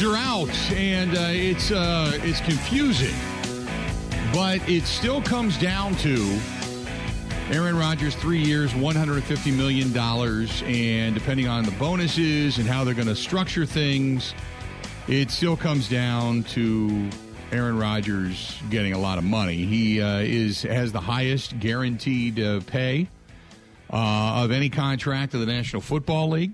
are out, and uh, it's uh, it's confusing, but it still comes down to Aaron Rodgers, three years, one hundred fifty million dollars, and depending on the bonuses and how they're going to structure things, it still comes down to Aaron Rodgers getting a lot of money. He uh, is has the highest guaranteed uh, pay uh, of any contract of the National Football League.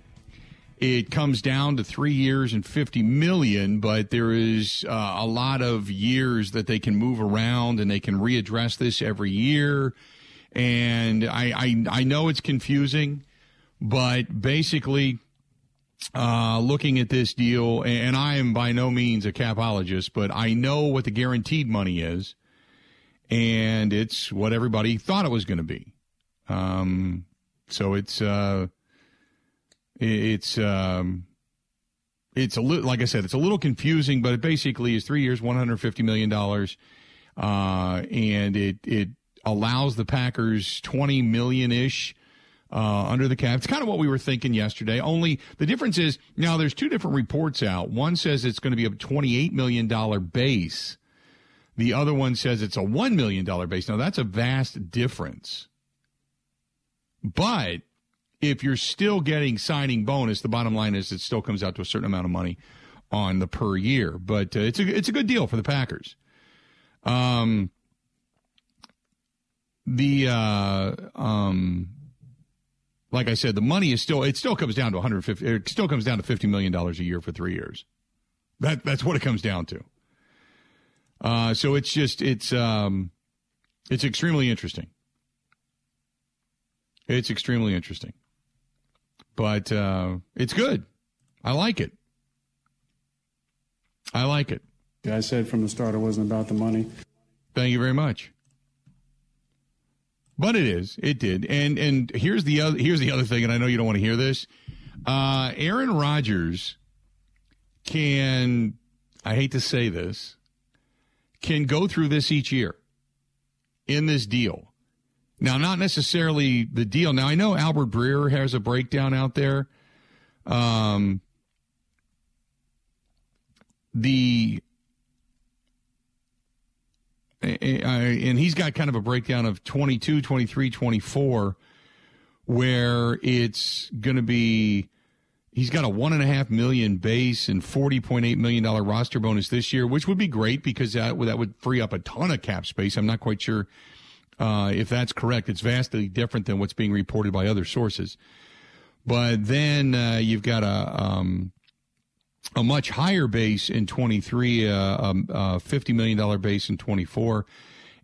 It comes down to three years and fifty million, but there is uh, a lot of years that they can move around and they can readdress this every year. And I I, I know it's confusing, but basically, uh, looking at this deal, and I am by no means a capologist, but I know what the guaranteed money is, and it's what everybody thought it was going to be. Um, so it's uh, it's um, it's a little like I said, it's a little confusing, but it basically is three years, one hundred fifty million dollars, uh, and it it allows the Packers twenty million ish. Uh, under the cap. It's kind of what we were thinking yesterday. Only the difference is now there's two different reports out. One says it's going to be a $28 million base. The other one says it's a $1 million base. Now that's a vast difference. But if you're still getting signing bonus, the bottom line is it still comes out to a certain amount of money on the per year. But uh, it's a it's a good deal for the Packers. Um, the uh, um, like I said, the money is still it still comes down to 150. It still comes down to 50 million dollars a year for three years. That that's what it comes down to. Uh, so it's just it's um, it's extremely interesting. It's extremely interesting but uh, it's good. I like it. I like it. Yeah, I said from the start it wasn't about the money. Thank you very much. But it is. It did. And and here's the other here's the other thing, and I know you don't want to hear this. Uh, Aaron Rodgers can I hate to say this, can go through this each year in this deal. Now, not necessarily the deal. Now, I know Albert Breer has a breakdown out there. Um, the and he's got kind of a breakdown of 22, 23, 24, where it's going to be he's got a one and a half million base and forty point eight million dollar roster bonus this year, which would be great because that that would free up a ton of cap space. I'm not quite sure uh, if that's correct. It's vastly different than what's being reported by other sources. But then uh, you've got a um, a much higher base in 23, uh, um, a $50 million base in 24,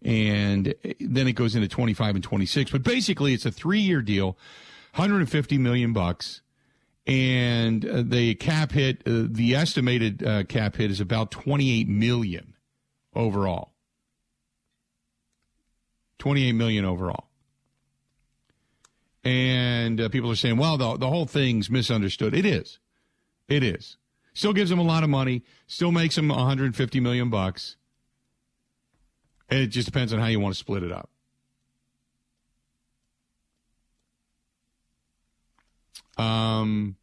and then it goes into 25 and 26. But basically, it's a three year deal, 150 million bucks. And uh, the cap hit, uh, the estimated uh, cap hit is about 28 million overall. 28 million overall. And uh, people are saying, well, the, the whole thing's misunderstood. It is. It is. Still gives them a lot of money, still makes them 150 million bucks. And it just depends on how you want to split it up. Um,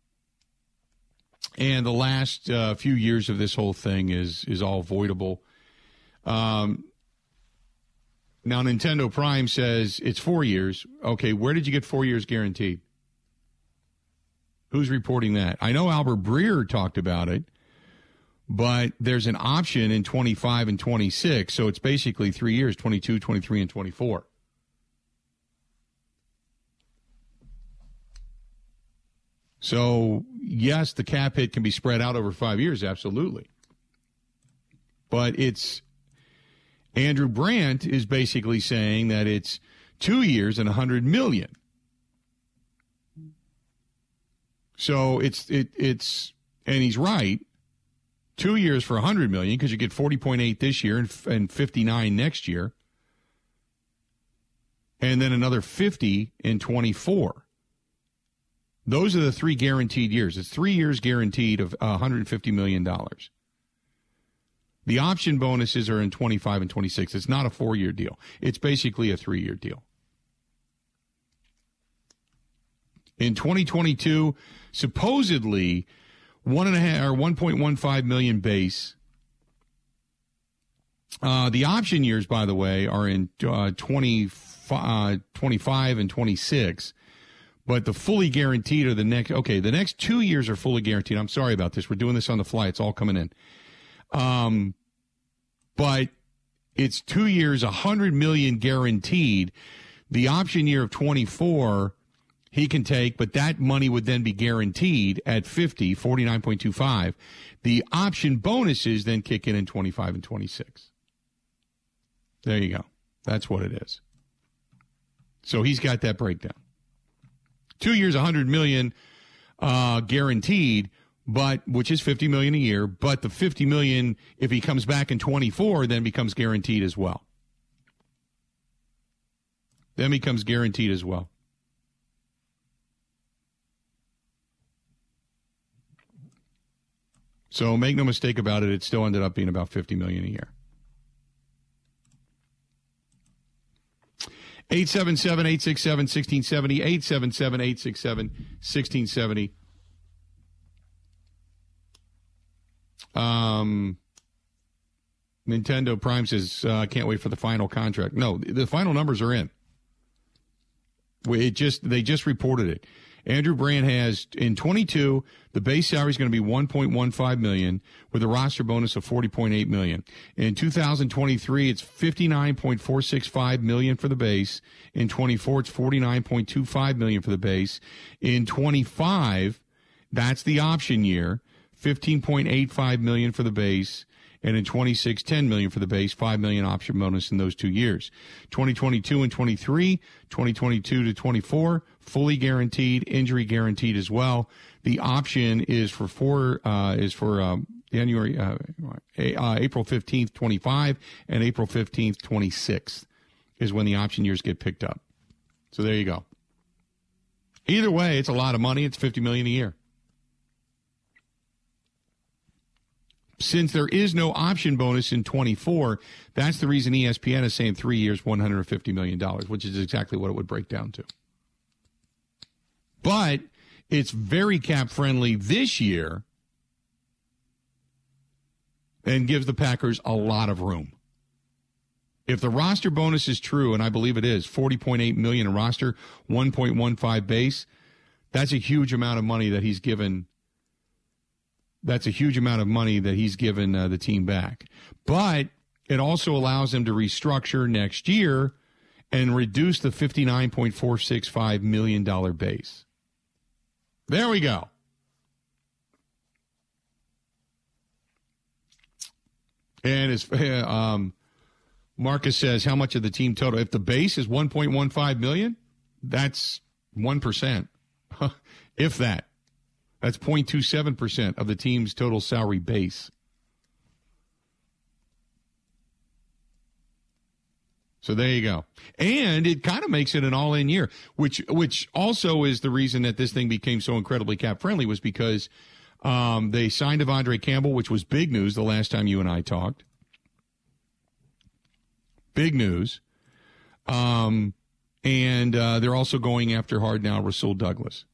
and the last uh, few years of this whole thing is is all voidable. Um, now, Nintendo Prime says it's four years. Okay, where did you get four years guaranteed? Who's reporting that? I know Albert Breer talked about it, but there's an option in 25 and 26. So it's basically three years 22, 23, and 24. So, yes, the cap hit can be spread out over five years, absolutely. But it's Andrew Brandt is basically saying that it's two years and a hundred million. So it's it it's and he's right. Two years for a hundred million because you get forty point eight this year and, and fifty nine next year, and then another fifty in twenty four. Those are the three guaranteed years. It's three years guaranteed of one hundred fifty million dollars. The option bonuses are in 25 and 26. It's not a four year deal, it's basically a three year deal. In 2022, supposedly, one and a half or 1.15 million base. Uh, the option years, by the way, are in uh, 20, uh, 25 and 26. But the fully guaranteed are the next. Okay, the next two years are fully guaranteed. I'm sorry about this. We're doing this on the fly. It's all coming in. Um, but it's two years, a hundred million guaranteed. The option year of 24 he can take, but that money would then be guaranteed at 50, 49.25. The option bonuses then kick in in 25 and 26. There you go. That's what it is. So he's got that breakdown. Two years, a 100 million uh, guaranteed, but which is 50 million a year. But the 50 million, if he comes back in 24, then becomes guaranteed as well. Then becomes guaranteed as well. So make no mistake about it, it still ended up being about 50 million a year. 877 867 1670, 877 867 1670. Um, Nintendo Prime says, uh, can't wait for the final contract. No, the final numbers are in. It just they just reported it. Andrew Brandt has in 22 the base salary is going to be 1.15 million with a roster bonus of 40.8 million. In 2023 it's 59.465 million for the base. In 24 it's 49.25 million for the base. In 25 that's the option year, 15.85 million for the base and in 26 10 million for the base 5 million option bonus in those two years. 2022 and 23 2022 to 24 fully guaranteed injury guaranteed as well. The option is for four uh, is for um, January uh, uh, April 15th 25 and April 15th 26th is when the option years get picked up. So there you go. Either way it's a lot of money. It's 50 million a year since there is no option bonus in 24, that's the reason ESPN is saying three years, $150 million, which is exactly what it would break down to. But it's very cap friendly this year and gives the Packers a lot of room. If the roster bonus is true, and I believe it is, 40.8 million roster, 1.15 base, that's a huge amount of money that he's given that's a huge amount of money that he's given uh, the team back. But it also allows them to restructure next year and reduce the $59.465 million base. There we go. And as um, Marcus says, how much of the team total? If the base is 1.15 million, that's 1%, if that. That's 0.27% of the team's total salary base. So there you go. And it kind of makes it an all-in year, which which also is the reason that this thing became so incredibly cap friendly was because um, they signed De'Vondre Campbell, which was big news the last time you and I talked. Big news. Um, and uh, they're also going after hard now Rasul Douglas.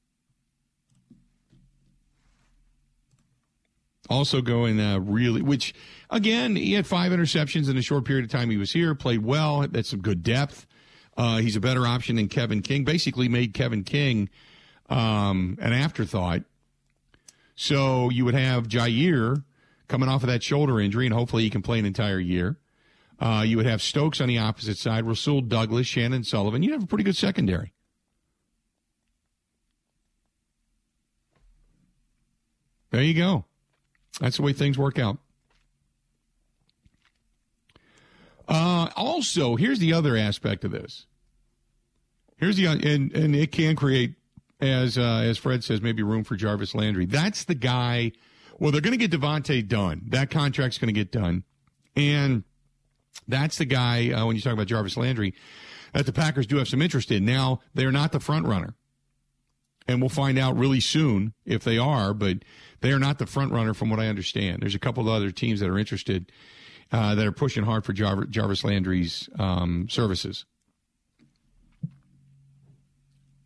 Also going uh, really, which again, he had five interceptions in a short period of time he was here, played well, that's some good depth. Uh, he's a better option than Kevin King. Basically, made Kevin King um, an afterthought. So you would have Jaire coming off of that shoulder injury, and hopefully he can play an entire year. Uh, you would have Stokes on the opposite side, Rasul Douglas, Chandon Sullivan. You'd have a pretty good secondary. There you go. That's the way things work out. Uh, also, here's the other aspect of this. Here's the and and it can create, as uh, as Fred says, maybe room for Jarvis Landry. That's the guy. Well, they're going to get Davante done. That contract's going to get done, and that's the guy. Uh, when you talk about Jarvis Landry, that the Packers do have some interest in. Now they're not the front runner, and we'll find out really soon if they are. But they are not the front runner, from what I understand. There's a couple of other teams that are interested uh, that are pushing hard for Jarvis, Jarvis Landry's um, services.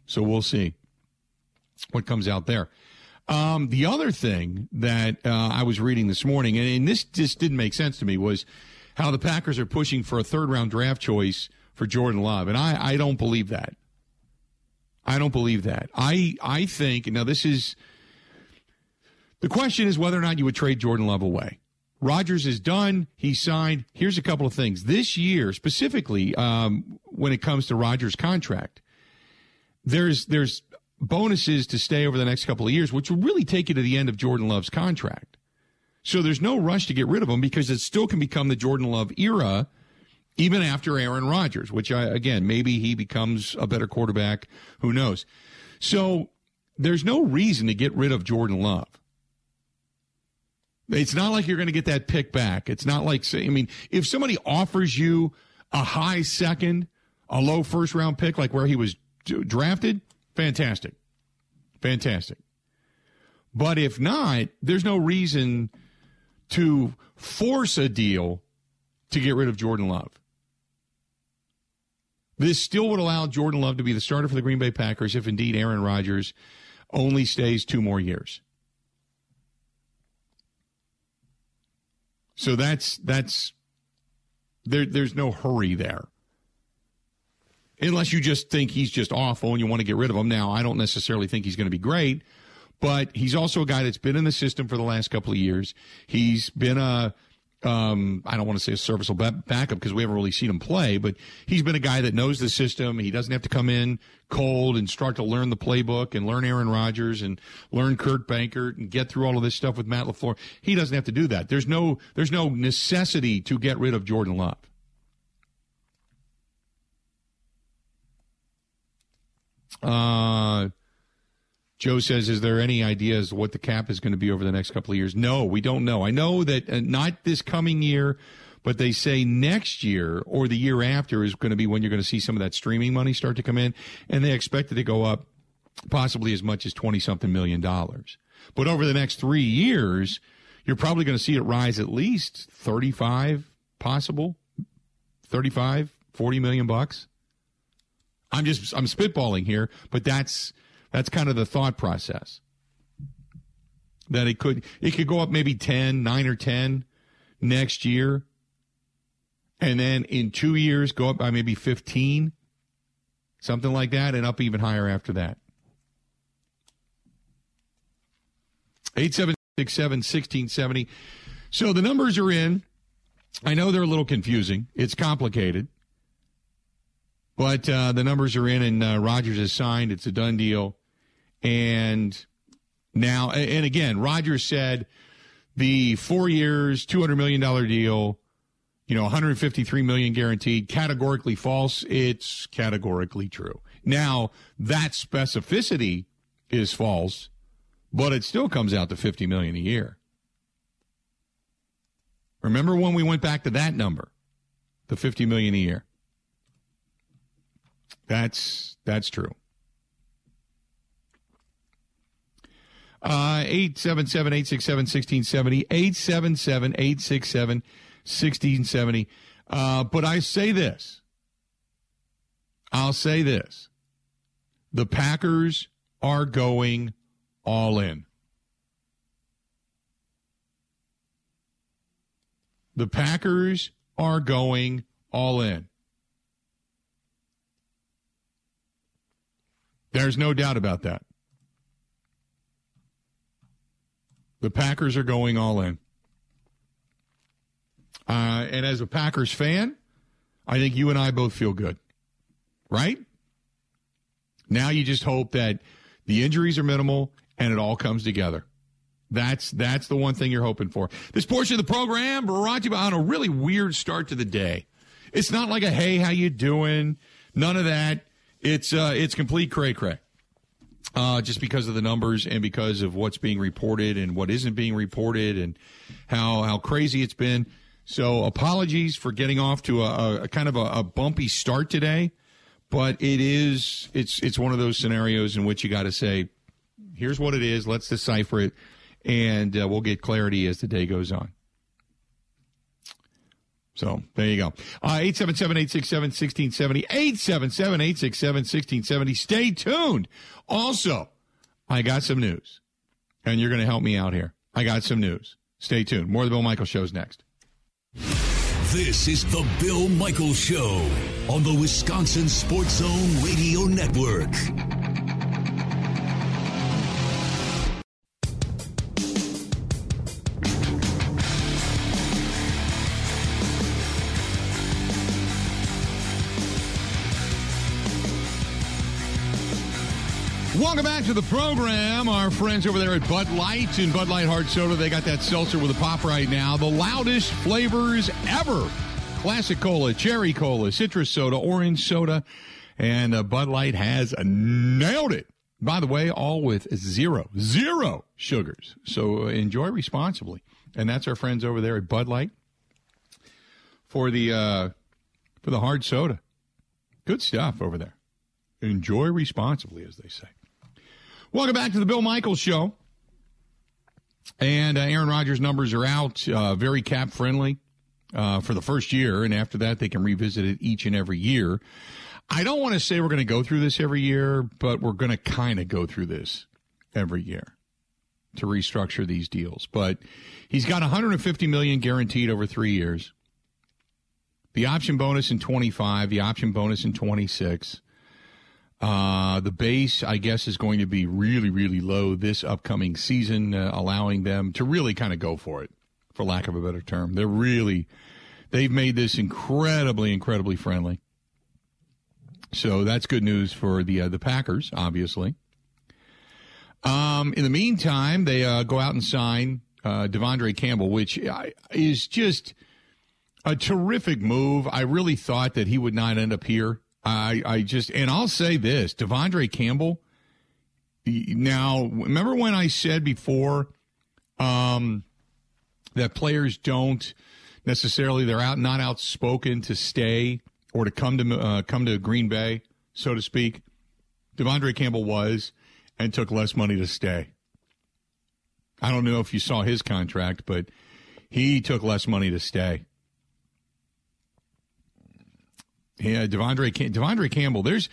So we'll see what comes out there. Um, the other thing that uh, I was reading this morning, and, and this just didn't make sense to me, was how the Packers are pushing for a third round draft choice for Jordan Love, and I, I don't believe that. I don't believe that. I I think now this is the question is whether or not you would trade Jordan Love away. Rodgers is done. He signed. Here's a couple of things. This year, specifically, um, when it comes to Rodgers' contract, there's there's bonuses to stay over the next couple of years, which will really take you to the end of Jordan Love's contract. So there's no rush to get rid of him because it still can become the Jordan Love era, even after Aaron Rodgers, which I, again, maybe he becomes a better quarterback. Who knows? So there's no reason to get rid of Jordan Love. It's not like you're going to get that pick back. It's not like, say, I mean, if somebody offers you a high second, a low first round pick, like where he was drafted, fantastic. Fantastic. But if not, there's no reason to force a deal to get rid of Jordan Love. This still would allow Jordan Love to be the starter for the Green Bay Packers if indeed Aaron Rodgers only stays two more years. So that's that's there there's no hurry there. Unless you just think he's just awful and you want to get rid of him. Now, I don't necessarily think he's going to be great, but he's also a guy that's been in the system for the last couple of years. He's been a um, I don't want to say a serviceable backup because we haven't really seen him play, but he's been a guy that knows the system. He doesn't have to come in cold and start to learn the playbook and learn Aaron Rodgers and learn Kurt Benkert and get through all of this stuff with Matt LaFleur. He doesn't have to do that. There's no, there's no necessity to get rid of Jordan Love. Uh, Joe says, "Is there any ideas what the cap is going to be over the next couple of years?" No, we don't know. I know that uh, not this coming year, but they say next year or the year after is going to be when you're going to see some of that streaming money start to come in, and they expect it to go up possibly as much as twenty something million dollars. But over the next three years, you're probably going to see it rise at least 35 possible 35 40 million bucks i'm just i'm spitballing here but that's that's kind of the thought process. That it could it could go up maybe 10, 9 or 10 next year. And then in 2 years go up by maybe 15. Something like that and up even higher after that. 8767 1670. So the numbers are in. I know they're a little confusing. It's complicated. But uh, the numbers are in, and uh, Rodgers has signed. It's a done deal. And now, and again, Rodgers said the four years, $200 million deal, you know, 153 million guaranteed, categorically false. It's categorically true. Now, that specificity is false, but it still comes out to 50 million a year. Remember when we went back to that number, the 50 million a year? That's that's true. 877 867 1670. 877 867 1670. Uh, but I say this. I'll say this. The Packers are going all in. The Packers are going all in. There's no doubt about that. The Packers are going all in. Uh, and as a Packers fan, I think you and I both feel good, right? Now you just hope that the injuries are minimal and it all comes together. That's that's the one thing you're hoping for. This portion of the program brought to you on a really weird start to the day. It's not like a hey, how you doing? None of that. It's uh, it's complete cray cray uh, just because of the numbers and because of what's being reported and what isn't being reported and how how crazy it's been. So apologies for getting off to a, a kind of a, a, bumpy start today, but it is it's it's one of those scenarios in which you got to say, here's what it is. Let's decipher it, and uh, we'll get clarity as the day goes on. So there you go. Uh, 877 867 1670. 877 867 1670. Stay tuned. Also, I got some news. and you're going to help me out here. I got some news. Stay tuned. More of the Bill Michael Show's next. This is the Bill Michael Show on the Wisconsin Sports Zone Radio Network. Welcome back to the program. Our friends over there at Bud Light and Bud Light Hard Soda, they got that seltzer with a pop right now. The loudest flavors ever. Classic cola, cherry cola, citrus soda, orange soda, and uh, Bud Light has nailed it. By the way, all with zero, zero sugars. So uh, enjoy responsibly. And that's our friends over there at Bud Light for the uh, for the hard soda. Good stuff over there. Enjoy responsibly, as they say. Welcome back to the Bill Michaels Show. And uh, Aaron Rodgers' numbers are out, uh, very cap friendly uh, for the first year. And after that, they can revisit it each and every year. I don't want to say we're going to go through this every year, but we're going to kind of go through this every year to restructure these deals. But he's got 150 million guaranteed over three years. The option bonus in 25, the option bonus in 26. Uh, the base, I guess, is going to be really, really low this upcoming season, uh, allowing them to really kind of go for it, for lack of a better term. They're really, they've made this incredibly, incredibly friendly. So that's good news for the uh, the Packers, obviously. Um, in the meantime, they uh, go out and sign uh, De'Vondre Campbell, which is just a terrific move. I really thought that he would not end up here I, I just, and I'll say this De'Vondre Campbell. Now, remember when I said before um, that players don't necessarily, they're out, not outspoken to stay or to come to, uh, come to Green Bay, so to speak? De'Vondre Campbell was and took less money to stay. I don't know if you saw his contract, but he took less money to stay. Yeah, De'Vondre De'Vondre Campbell. There's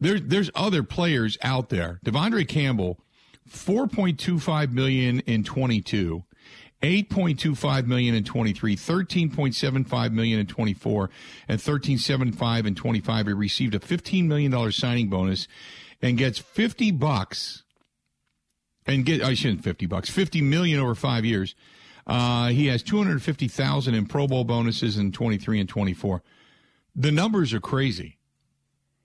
there's there's other players out there. De'Vondre Campbell, four point two five million in twenty two. 8.25 million in 23, 13.75 million in 24, and 13.75 in 25. He received a 15 million dollar signing bonus and gets 50 bucks and get I shouldn't 50 bucks, 50 million over 5 years. Uh, he has 250,000 in Pro Bowl bonuses in 23 and 24 the numbers are crazy.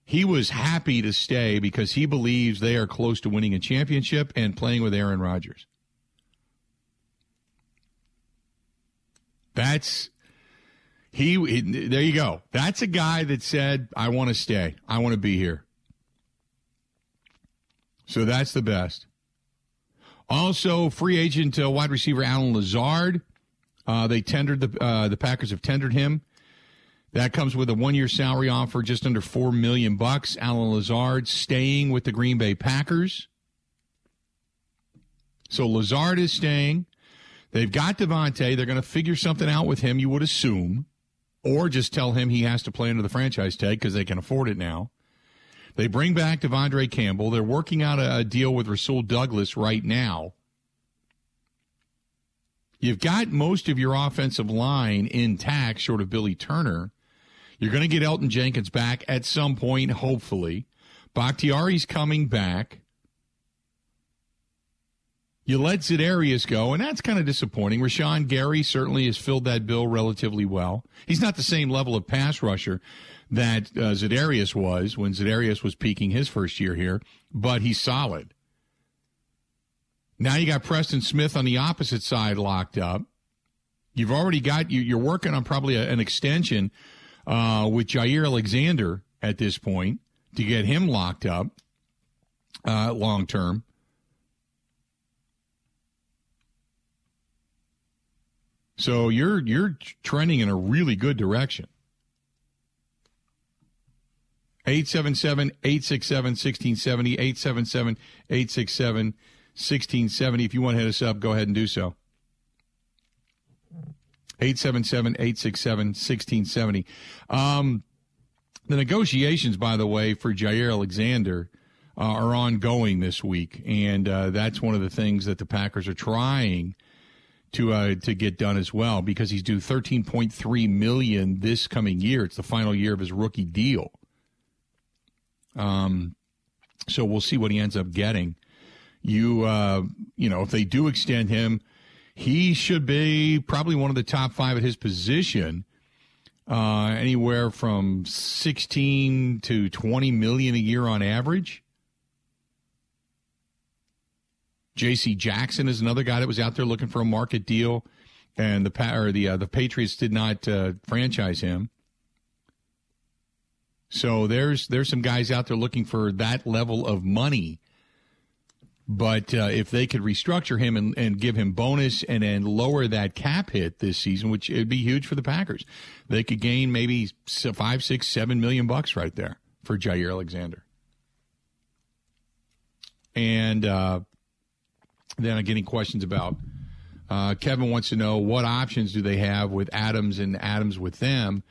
He was happy to stay because he believes they are close to winning a championship and playing with Aaron Rodgers. That's he, he there you go. That's a guy that said, I want to stay. I want to be here. So that's the best. Also, free agent uh, wide receiver Allen Lazard. Uh, they tendered the uh, the Packers have tendered him. That comes with a one-year salary offer just under four million bucks. Allen Lazard staying with the Green Bay Packers. So Lazard is staying. They've got Davante. They're going to figure something out with him, you would assume, or just tell him he has to play under the franchise tag because they can afford it now. They bring back De'Vondre Campbell. They're working out a, a deal with Rasul Douglas right now. You've got most of your offensive line intact, short of Billy Turner. You're going to get Elgton Jenkins back at some point, hopefully. Bakhtiari's coming back. You let Za'Darius go, and that's kind of disappointing. Rashan Gary certainly has filled that bill relatively well. He's not the same level of pass rusher that uh, Za'Darius was when Za'Darius was peaking his first year here, but he's solid. Now you got Preston Smith on the opposite side locked up. You've already got you, are working on probably a, an extension uh, with Jaire Alexander at this point to get him locked up uh, long term. So you're you're trending in a really good direction. 877-867-1670, 877-867-1670. If you want to hit us up, go ahead and do so. 877 867 1670. Um, the negotiations, by the way, for Jaire Alexander uh, are ongoing this week, and uh, that's one of the things that the Packers are trying to uh, to get done as well because he's due 13.3 million this coming year. It's the final year of his rookie deal. Um, so we'll see what he ends up getting. You uh, you know, if they do extend him, he should be probably one of the top five at his position. Uh, anywhere from 16 to 20 million a year on average. J.C. Jackson is another guy that was out there looking for a market deal, and the or the uh, the Patriots did not uh, franchise him. So there's there's some guys out there looking for that level of money. But uh, if they could restructure him and, and give him bonus and then lower that cap hit this season, which it'd be huge for the Packers, they could gain maybe five, six, seven million bucks right there for Jaire Alexander. And uh, then I'm getting questions about uh, Kevin wants to know what options do they have with Adams and Adams with them.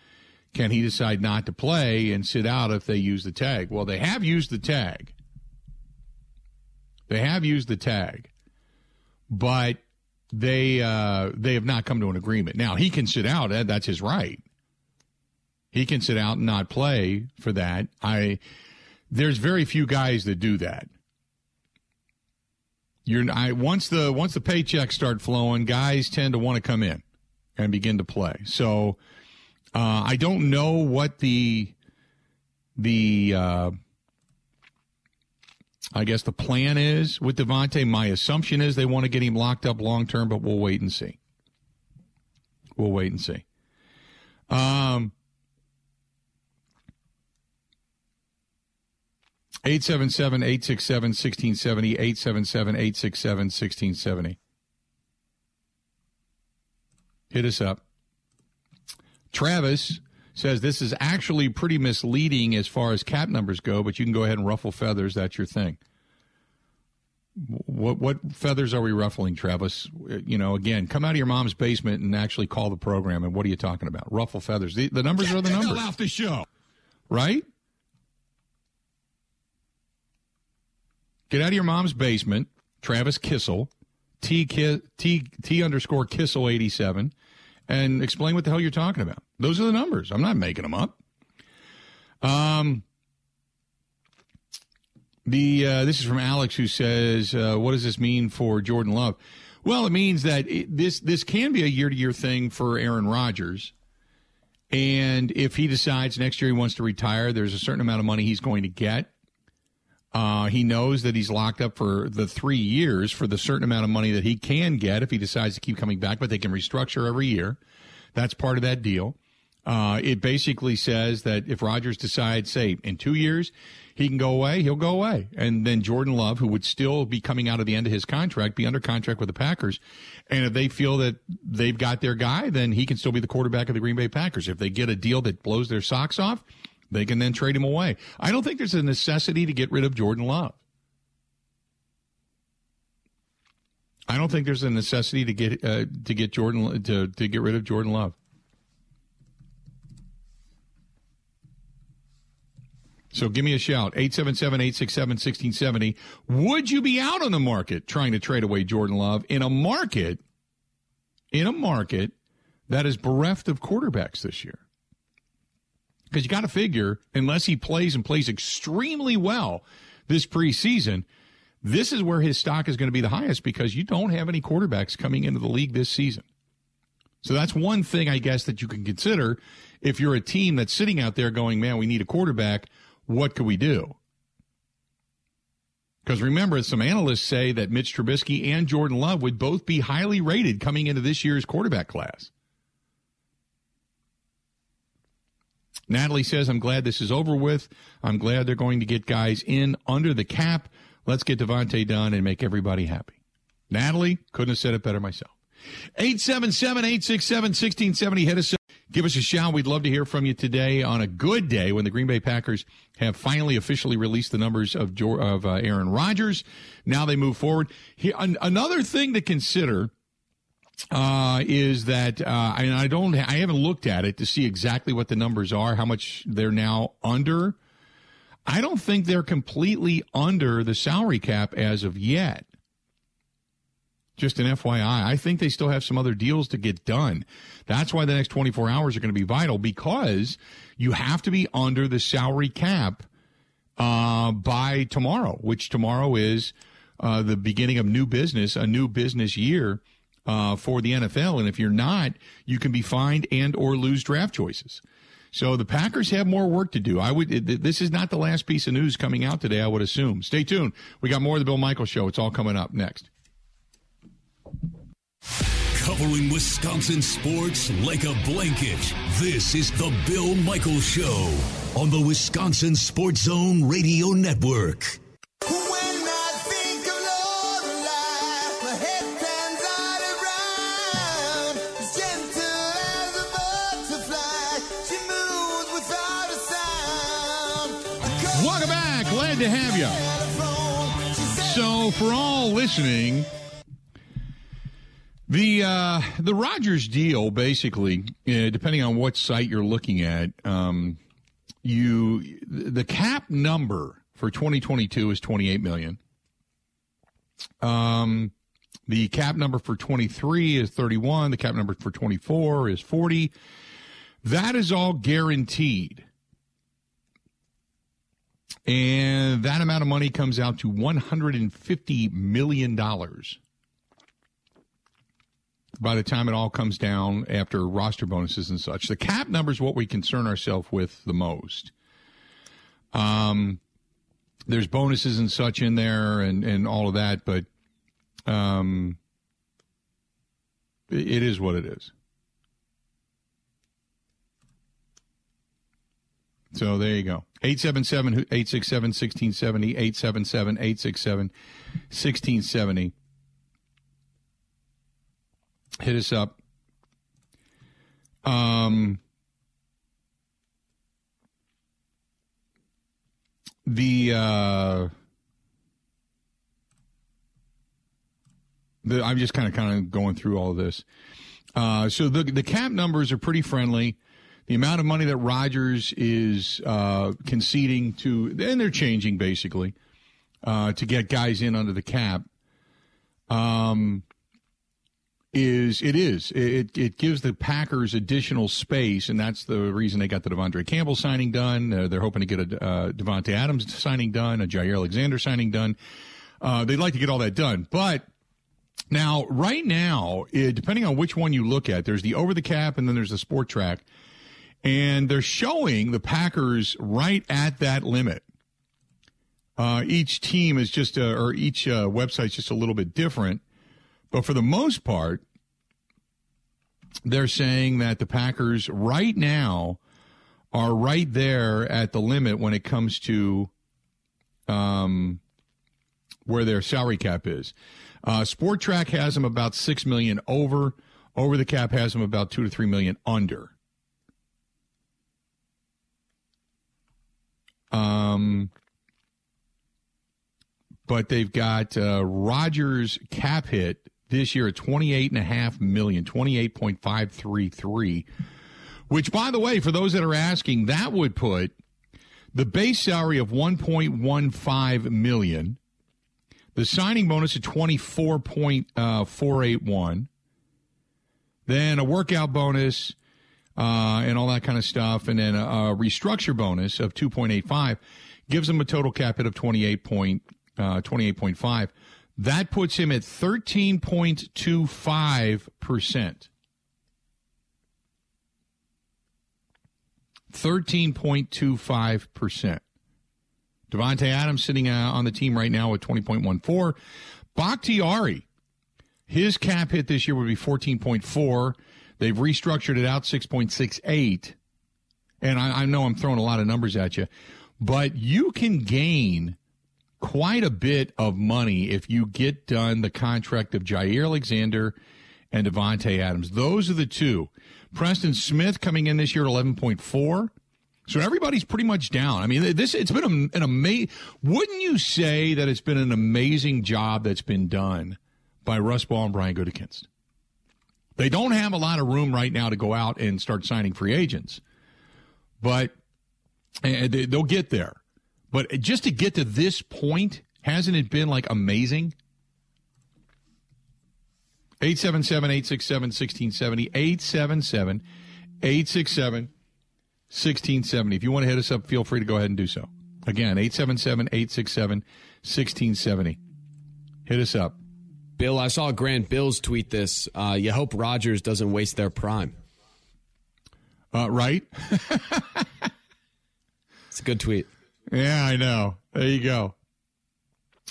Can he decide not to play and sit out if they use the tag? Well, they have used the tag. They have used the tag, but they uh, they have not come to an agreement. Now he can sit out; that's his right. He can sit out and not play for that. I there's very few guys that do that. You're I once the once the paychecks start flowing, guys tend to want to come in and begin to play. So uh, I don't know what the the uh, I guess the plan is with Davante. My assumption is they want to get him locked up long term, but we'll wait and see. We'll wait and see. Um, 877 867 1670, 877 867 1670. Hit us up. Travis says this is actually pretty misleading as far as cap numbers go, but you can go ahead and ruffle feathers. That's your thing. What what feathers are we ruffling, Travis? You know, again, come out of your mom's basement and actually call the program. And what are you talking about? Ruffle feathers. The, the numbers Get are the, the numbers. off the show, right? Get out of your mom's basement, Travis Kissel, T T T underscore Kissel eighty seven, and explain what the hell you're talking about. Those are the numbers. I'm not making them up. Um. The uh, this is from Alex who says, uh, "What does this mean for Jordan Love?" Well, it means that it, this this can be a year to year thing for Aaron Rodgers, and if he decides next year he wants to retire, there's a certain amount of money he's going to get. Uh, he knows that he's locked up for the three years for the certain amount of money that he can get if he decides to keep coming back, but they can restructure every year. That's part of that deal. Uh, it basically says that if Rodgers decides, say, in two years, he can go away, he'll go away. And then Jordan Love, who would still be coming out of the end of his contract, be under contract with the Packers. And if they feel that they've got their guy, then he can still be the quarterback of the Green Bay Packers. If they get a deal that blows their socks off, they can then trade him away. I don't think there's a necessity to get rid of Jordan Love. I don't think there's a necessity to get uh, to get Jordan to to get rid of Jordan Love. So give me a shout 877-867-1670. Would you be out on the market trying to trade away Jordan Love in a market in a market that is bereft of quarterbacks this year? Because you got to figure, unless he plays and plays extremely well this preseason, this is where his stock is going to be the highest because you don't have any quarterbacks coming into the league this season. So that's one thing, I guess, that you can consider if you're a team that's sitting out there going, man, we need a quarterback. What could we do? Because remember, some analysts say that Mitch Trubisky and Jordan Love would both be highly rated coming into this year's quarterback class. Natalie says, I'm glad this is over with. I'm glad they're going to get guys in under the cap. Let's get Davante done and make everybody happy. Natalie, couldn't have said it better myself. 877 867 1670. Hit us. Give us a shout. We'd love to hear from you today on a good day when the Green Bay Packers have finally officially released the numbers of of uh, Aaron Rodgers. Now they move forward. Here, an- another thing to consider uh, is that uh, I don't I haven't looked at it to see exactly what the numbers are, how much they're now under. I don't think they're completely under the salary cap as of yet. Just an FYI, I think they still have some other deals to get done. That's why the next 24 hours are going to be vital because you have to be under the salary cap uh, by tomorrow, which tomorrow is uh, the beginning of new business, a new business year uh, for the NFL. And if you're not, you can be fined and or lose draft choices. So the Packers have more work to do. I would. This is not the last piece of news coming out today. I would assume. Stay tuned. We got more of the Bill Michael Show. It's all coming up next. Covering Wisconsin sports like a blanket. This is the Bill Michael Show on the Wisconsin Sports Zone Radio Network. Welcome back. Glad to have you. So, for all listening, the uh, the Rodgers deal, basically, uh, depending on what site you're looking at, um, you the cap number for 2022 is 28 million. Um, the cap number for 23 is 31. The cap number for 24 is 40. That is all guaranteed. And that amount of money comes out to $150 million by the time it all comes down after roster bonuses and such. The cap number is what we concern ourselves with the most. Um, there's bonuses and such in there and, and all of that, but um, it is what it is. So there you go. 877 867 1670, 877 867 1670. Hit us up. Um, the, uh, the I'm just kind of kind of going through all this. Uh, so the the cap numbers are pretty friendly. The amount of money that Rodgers is uh, conceding to, and they're changing basically uh, to get guys in under the cap. Um, is it is it it gives the Packers additional space, and that's the reason they got the De'Vondre Campbell signing done. Uh, they're hoping to get a uh, Davante Adams signing done, a Jaire Alexander signing done. Uh, they'd like to get all that done, but now right now, it, depending on which one you look at, there's the over the cap, and then there's the Spotrac, and they're showing the Packers right at that limit. Uh, each team is just, uh, or each uh, website's just a little bit different. But for the most part, they're saying that the Packers right now are right there at the limit when it comes to um, where their salary cap is. Uh, Track has them about six million over. Over the cap has them about two to three million under. Um, but they've got uh, Rodgers cap hit this year at 28.5 million, 28.533, which by the way, for those that are asking, that would put the base salary of 1.15 million, the signing bonus at 24.481, then a workout bonus uh, and all that kind of stuff, and then a, a restructure bonus of 2.85 gives them a total cap hit of 28 point, uh, 28.5. That puts him at 13.25%. 13.25%. Davante Adams sitting uh, on the team right now with 20.14. Bakhtiari, his cap hit this year would be 14.4. They've restructured it out 6.68. And I, I know I'm throwing a lot of numbers at you, but you can gain quite a bit of money if you get done the contract of Jaire Alexander and Davante Adams. Those are the two. Preston Smith coming in this year at 11.4. So everybody's pretty much down. I mean, this it's been an amazing. Wouldn't you say that it's been an amazing job that's been done by Russ Ball and Brian Gutekunst? They don't have a lot of room right now to go out and start signing free agents, but eh, eh, they'll get there. But just to get to this point, hasn't it been like amazing? 877 867 1670. 877 867 1670. If you want to hit us up, feel free to go ahead and do so. Again, 877 867 1670. Hit us up. Bill, I saw Grant Bills tweet this. Uh, you hope Rodgers doesn't waste their prime. Uh, right? it's a good tweet. Yeah, I know. There you go.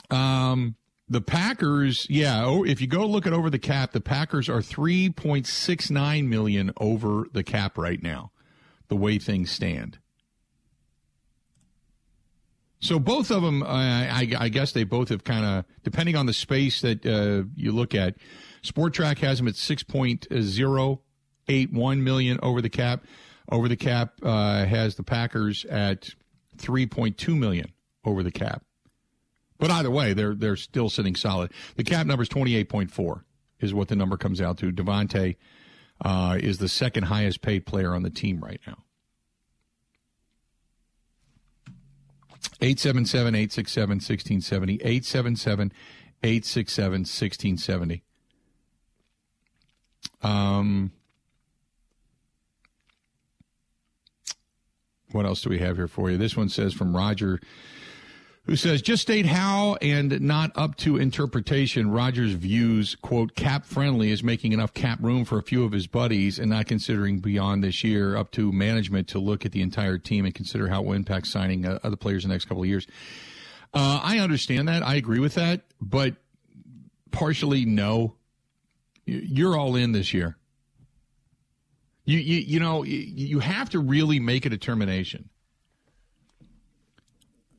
Um, the Packers, yeah. Oh, if you go look at over the cap, the Packers are three point six nine million over the cap right now. The way things stand. So both of them, I, I, guess they both have kind of, depending on the space that uh, you look at. Spotrac has them at six point zero eight one million over the cap. Over the cap uh, has the Packers at three point two million over the cap. But either way, they're they're still sitting solid. The cap number is twenty eight point four is what the number comes out to. Davante uh, is the second highest paid player on the team right now. 877 867 1670. 877 867 1670. Um, what else do we have here for you? This one says from Roger who says just state how and not up to interpretation Rodgers views quote cap friendly is making enough cap room for a few of his buddies and not considering beyond this year up to management to look at the entire team and consider how it will impact signing uh, other players in the next couple of years. Uh, I understand that. I agree with that, but partially no. You're all in this year. You you you know you have to really make a determination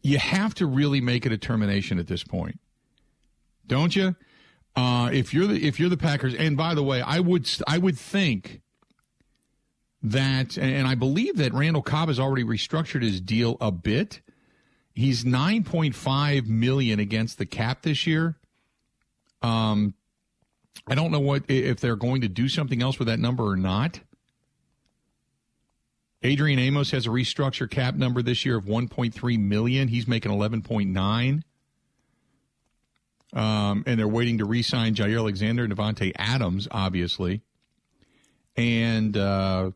you have to really make a determination at this point, don't you? Uh, if you're the if you're the Packers, and by the way, I would I would think that, and I believe that Randall Cobb has already restructured his deal a bit. He's nine point five million against the cap this year. Um, I don't know what if they're going to do something else with that number or not. Adrian Amos has a restructure cap number this year of 1.3 million. He's making 11.9. Um, and they're waiting to re-sign Jaire Alexander and Davante Adams, obviously, and uh,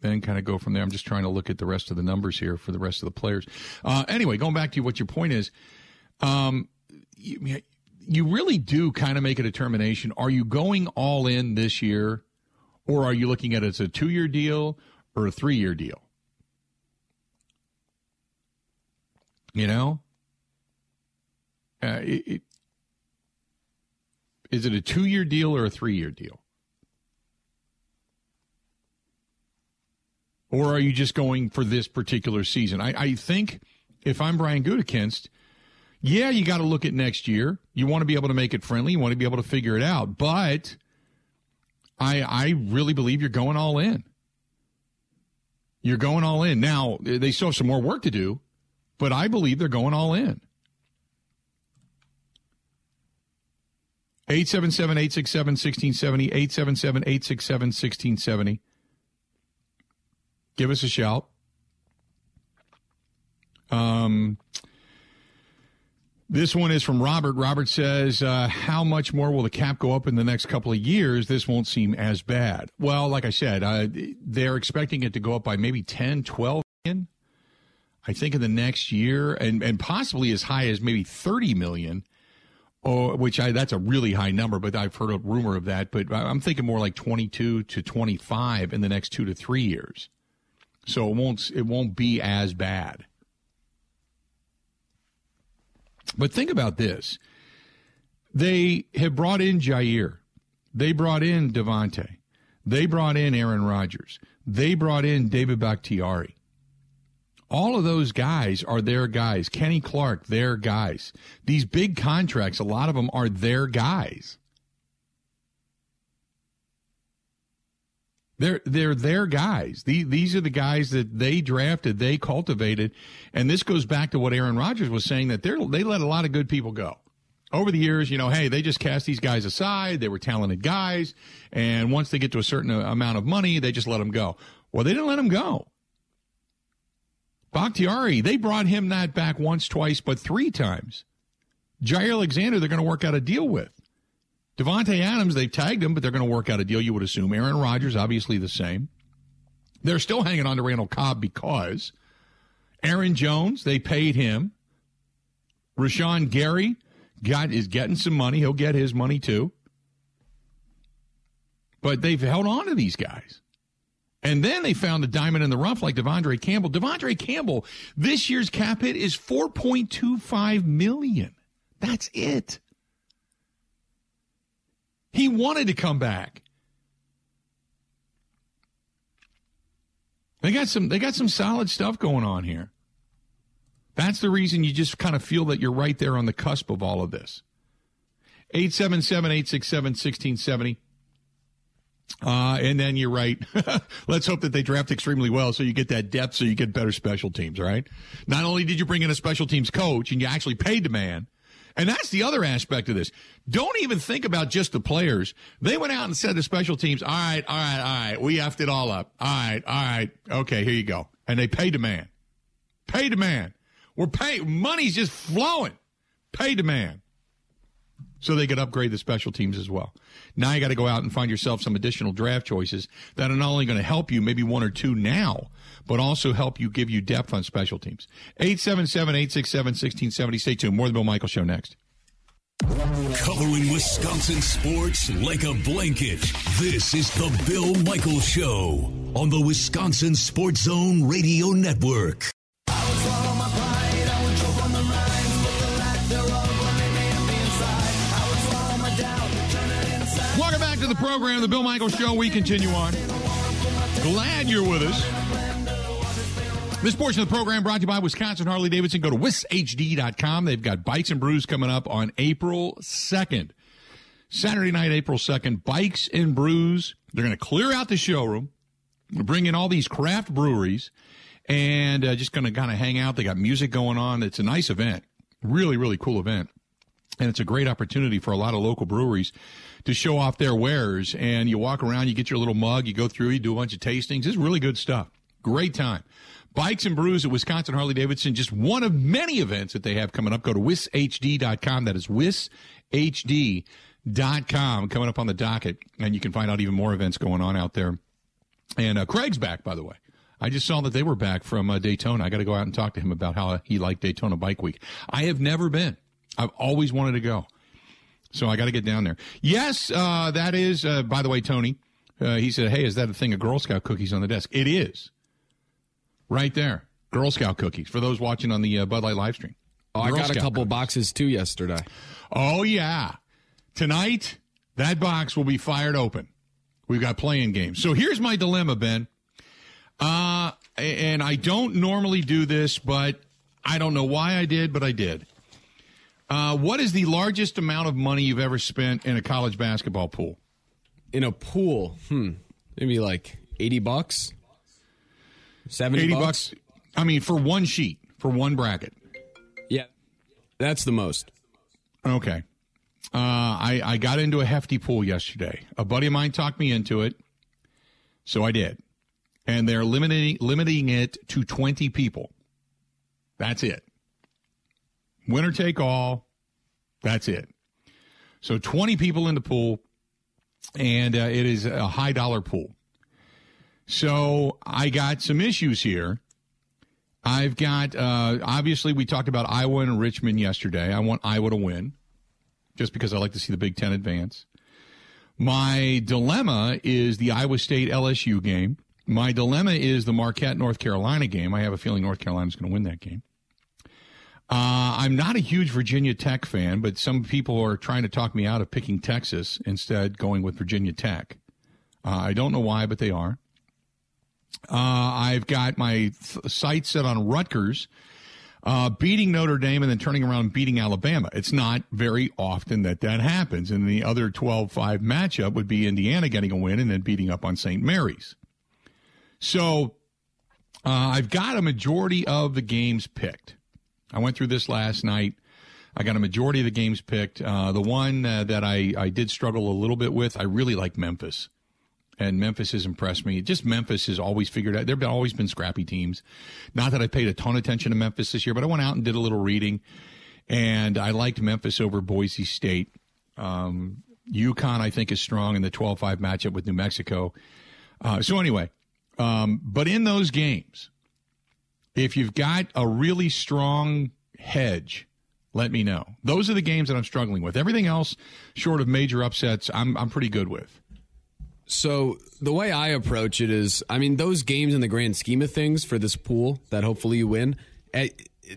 then kind of go from there. I'm just trying to look at the rest of the numbers here for the rest of the players. Uh, anyway, going back to what your point is, um, you, you really do kind of make a determination. Are you going all in this year? Or are you looking at it as a two year deal or a three year deal? You know? Uh, it, it, is it a two year deal or a three year deal? Or are you just going for this particular season? I, I think if I'm Brian Gutekunst, yeah, you got to look at next year. You want to be able to make it friendly. You want to be able to figure it out. But I I really believe you're going all in. You're going all in. Now, they still have some more work to do, but I believe they're going all in. 877 867 1670. 877 867 1670. Give us a shout. Um, this one is from Robert. Robert says, uh, How much more will the cap go up in the next couple of years? This won't seem as bad. Well, like I said, uh, they're expecting it to go up by maybe 10, 12 million. I think in the next year, and, and possibly as high as maybe 30 million. Oh, which I that's a really high number, but I've heard a rumor of that. But I'm thinking more like 22 to 25 in the next two to three years. So it won't it won't be as bad. But think about this. They have brought in Jaire. They brought in Davante. They brought in Aaron Rodgers. They brought in David Bakhtiari. All of those guys are their guys. Kenny Clark, their guys. These big contracts, a lot of them are their guys. They're they're their guys. The, these are the guys that they drafted, they cultivated, and this goes back to what Aaron Rodgers was saying that they they let a lot of good people go over the years. You know, hey, they just cast these guys aside. They were talented guys, and once they get to a certain amount of money, they just let them go. Well, they didn't let them go. Bakhtiari, they brought him that back once, twice, but three times. Jaire Alexander, they're going to work out a deal with. Davante Adams, they've tagged him, but they're going to work out a deal, you would assume. Aaron Rodgers, obviously the same. They're still hanging on to Randall Cobb because Aaron Jones, they paid him. Rashan Gary got is getting some money. He'll get his money too. But they've held on to these guys. And then they found a diamond in the rough like De'Vondre Campbell. De'Vondre Campbell, this year's cap hit is 4.25 million. That's it. He wanted to come back. They got some they got some solid stuff going on here. That's the reason you just kind of feel that you're right there on the cusp of all of this. 877-867-1670. Uh, and then you're right. Let's hope that they draft extremely well so you get that depth so you get better special teams, right? Not only did you bring in a special teams coach and you actually paid the man, and that's the other aspect of this. Don't even think about just the players. They went out and said to special teams, all right, all right, all right, we effed it all up. All right, all right, okay, here you go. And they paid the man. Paid man. We're paying, money's just flowing. Paid the man. So they could upgrade the special teams as well. Now you got to go out and find yourself some additional draft choices that are not only going to help you, maybe one or two now, but also help you give you depth on special teams. 877-867-1670. Stay tuned. More of the Bill Michael Show next. Covering Wisconsin sports like a blanket. This is the Bill Michael Show on the Wisconsin Sports Zone Radio Network. Welcome back to the program, the Bill Michael Show. We continue on. Glad you're with us. This portion of the program brought to you by Wisconsin Harley Davidson. Go to wishd.com. They've got Bikes and Brews coming up on April 2nd. Saturday night, April 2nd. Bikes and Brews. They're going to clear out the showroom, bring in all these craft breweries, and uh, just going to kind of hang out. They got music going on. It's a nice event. Really, really cool event. And it's a great opportunity for a lot of local breweries to show off their wares. And you walk around, you get your little mug, you go through, you do a bunch of tastings. It's really good stuff. Great time. Bikes and Brews at Wisconsin Harley Davidson, just one of many events that they have coming up. Go to wishd.com. That is wishd.com coming up on the docket. And you can find out even more events going on out there. And uh, Craig's back, by the way. I just saw that they were back from uh, Daytona. I got to go out and talk to him about how he liked Daytona Bike Week. I have never been. I've always wanted to go. So I got to get down there. Yes, uh, that is, uh, by the way, Tony, uh, he said, hey, is that a thing of Girl Scout cookies on the desk? It is. Right there. Girl Scout cookies for those watching on the uh, Bud Light live stream. Oh, Girl I got a couple cookies. boxes too yesterday. Oh, yeah. Tonight, that box will be fired open. We've got playing games. So here's my dilemma, Ben. Uh, and I don't normally do this, but I don't know why I did, but I did. Uh, what is the largest amount of money you've ever spent in a college basketball pool? In a pool, hmm, maybe like 80 bucks? 70 80 bucks? bucks. I mean, for one sheet, for one bracket. Yeah. That's the most. Okay. Uh, I, I got into a hefty pool yesterday. A buddy of mine talked me into it, so I did. And they're limiting limiting it to 20 people. That's it. Winner take all. That's it. So 20 people in the pool, and uh, it is a high dollar pool. So I got some issues here. I've got, uh, obviously, we talked about Iowa and Richmond yesterday. I want Iowa to win just because I like to see the Big Ten advance. My dilemma is the Iowa State LSU game. My dilemma is the Marquette North Carolina game. I have a feeling North Carolina's going to win that game. Uh, I'm not a huge Virginia Tech fan, but some people are trying to talk me out of picking Texas instead, going with Virginia Tech. Uh, I don't know why, but they are. Uh, I've got my th- sights set on Rutgers uh, beating Notre Dame and then turning around and beating Alabama. It's not very often that that happens. And the other 12 5 matchup would be Indiana getting a win and then beating up on St. Mary's. So uh, I've got a majority of the games picked. I went through this last night. I got a majority of the games picked. Uh, the one uh, that I, I did struggle a little bit with, I really like Memphis. And Memphis has impressed me. Just Memphis has always figured out. There've always been scrappy teams. Not that I paid a ton of attention to Memphis this year, but I went out and did a little reading, and I liked Memphis over Boise State. Um, UConn, I think, is strong in the 12-5 matchup with New Mexico. Uh, so anyway, um, but in those games, if you've got a really strong hedge, let me know. Those are the games that I'm struggling with. Everything else, short of major upsets, I'm I'm pretty good with. So the way I approach it is, I mean, those games in the grand scheme of things for this pool that hopefully you win, eh,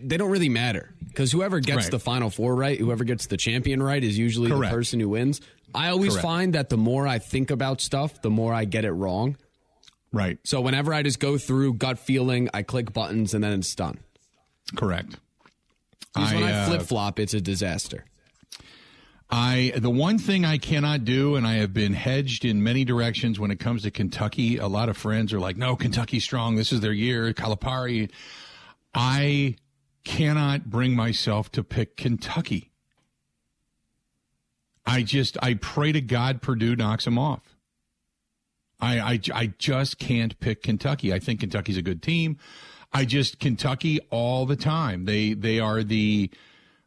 they don't really matter because whoever gets Right. the final four right, whoever gets the champion right, is usually Correct. the person who wins. I always Correct. find that the more I think about stuff, the more I get it wrong. Right. So whenever I just go through gut feeling, I click buttons and then it's done. Correct. Because when I uh, flip flop, it's a disaster. I the one thing I cannot do, and I have been hedged in many directions when it comes to Kentucky. A lot of friends are like, "No, Kentucky's strong. This is their year." Calipari. I cannot bring myself to pick Kentucky. I just I pray to God Purdue knocks them off. I, I I just can't pick Kentucky. I think Kentucky's a good team. I just Kentucky all the time. They they are the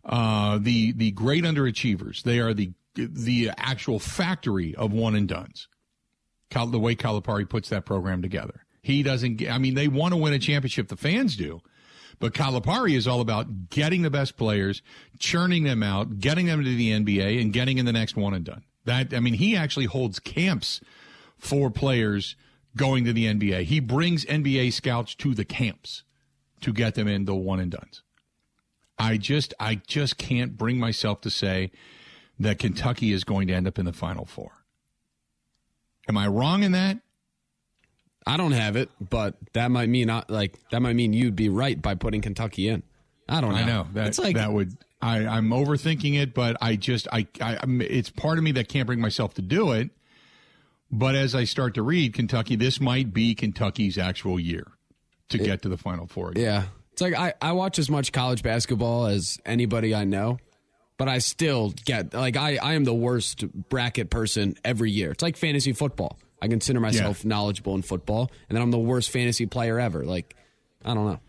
uh, the the great underachievers. They are the the actual factory of one and duns. Cal, the way Calipari puts that program together, he doesn't. Get, I mean, they want to win a championship. The fans do, but Calipari is all about getting the best players, churning them out, getting them to the NBA, and getting in the next one and done. That I mean, he actually holds camps for players going to the NBA. He brings NBA scouts to the camps to get them into the one and duns. I just I just can't bring myself to say that Kentucky is going to end up in the final four. Am I wrong in that? I don't have it, but that might mean not like that might mean you'd be right by putting Kentucky in. I don't know. I know that it's like that would I I'm overthinking it, but I just I, I it's part of me that can't bring myself to do it. But as I start to read Kentucky, this might be Kentucky's actual year to get to the final four. Again. Yeah. It's like I, I watch as much college basketball as anybody I know, but I still get like I, I am the worst bracket person every year. It's like fantasy football. I consider myself knowledgeable in football, and then I'm the worst fantasy player ever. Like, I don't know.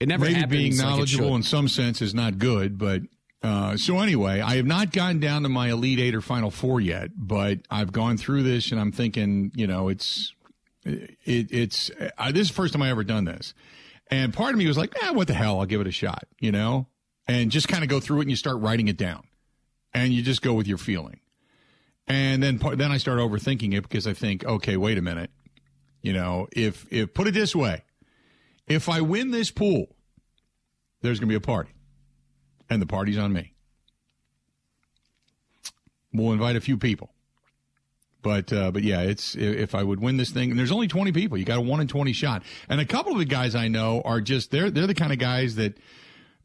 It never maybe happens being like knowledgeable should. in some sense is not good, but uh, so anyway, I have not gotten down to my Elite Eight or Final Four yet, but I've gone through this and I'm thinking, you know, it's it, it's I, this is the first time I ever done this, and part of me was like, ah, what the hell? I'll give it a shot, you know, and just kind of go through it and you start writing it down, and you just go with your feeling, and then then I start overthinking it because I think, okay, wait a minute, you know, if if put it this way, if I win this pool, there's going to be a party, and the party's on me. We'll invite a few people, but uh, but yeah, it's if I would win this thing, and there's only 20 people, you got a one in 20 shot, and a couple of the guys I know are just they're they're the kind of guys that.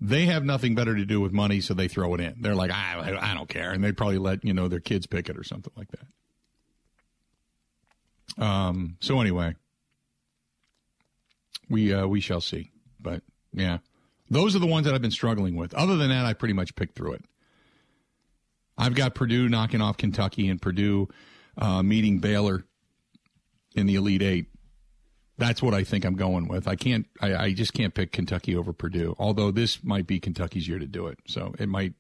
They have nothing better to do with money, so they throw it in. They're like, I, I don't care, and they probably let you know their kids pick it or something like that. Um. So anyway, we uh, we shall see. But yeah, those are the ones that I've been struggling with. Other than that, I pretty much picked through it. I've got Purdue knocking off Kentucky and Purdue uh, meeting Baylor in the Elite Eight. That's what I think I'm going with. I can't. I, I just can't pick Kentucky over Purdue. Although this might be Kentucky's year to do it, so it might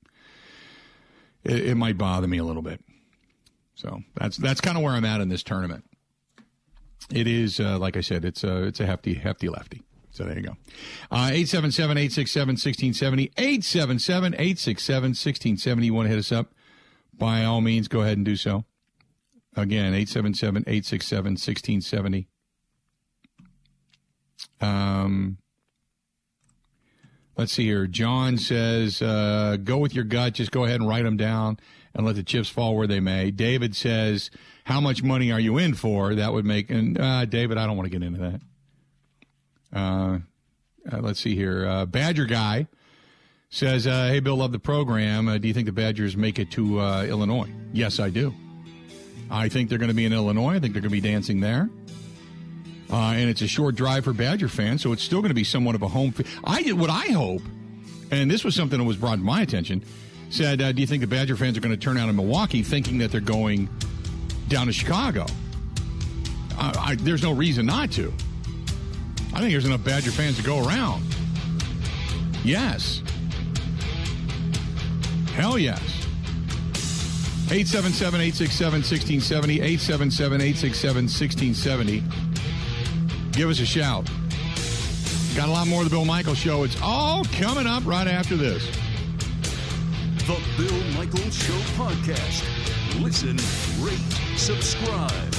it, it might bother me a little bit. So that's that's kind of where I'm at in this tournament. It is, uh, like I said, it's a, it's a hefty, hefty lefty. So there you go. Uh, 877-867-1670. 877-867-1670. You want to hit us up? By all means, go ahead and do so. Again, 877-867-1670. Um, let's see here. John says, uh, go with your gut. Just go ahead and write them down and let the chips fall where they may. David says, how much money are you in for? That would make, and uh, David, I don't want to get into that. Uh, uh, let's see here. Uh, Badger guy says, uh, "Hey, Bill, love the program. Do you think the Badgers make it to Illinois?" Yes, I do. I think they're going to be in Illinois. I think they're going to be dancing there. Uh, and it's a short drive for Badger fans, so it's still going to be somewhat of a home. F- I what I hope, and this was something that was brought to my attention. Said, uh, do you think the Badger fans are going to turn out in Milwaukee, thinking that they're going down to Chicago? I, there's no reason not to. I think there's enough Badger fans to go around. Yes. Hell yes. 877 867 1670. 877 867 1670. Give us a shout. Got a lot more of the Bill Michaels Show. It's all coming up right after this. The Bill Michaels Show Podcast. Listen, rate, subscribe.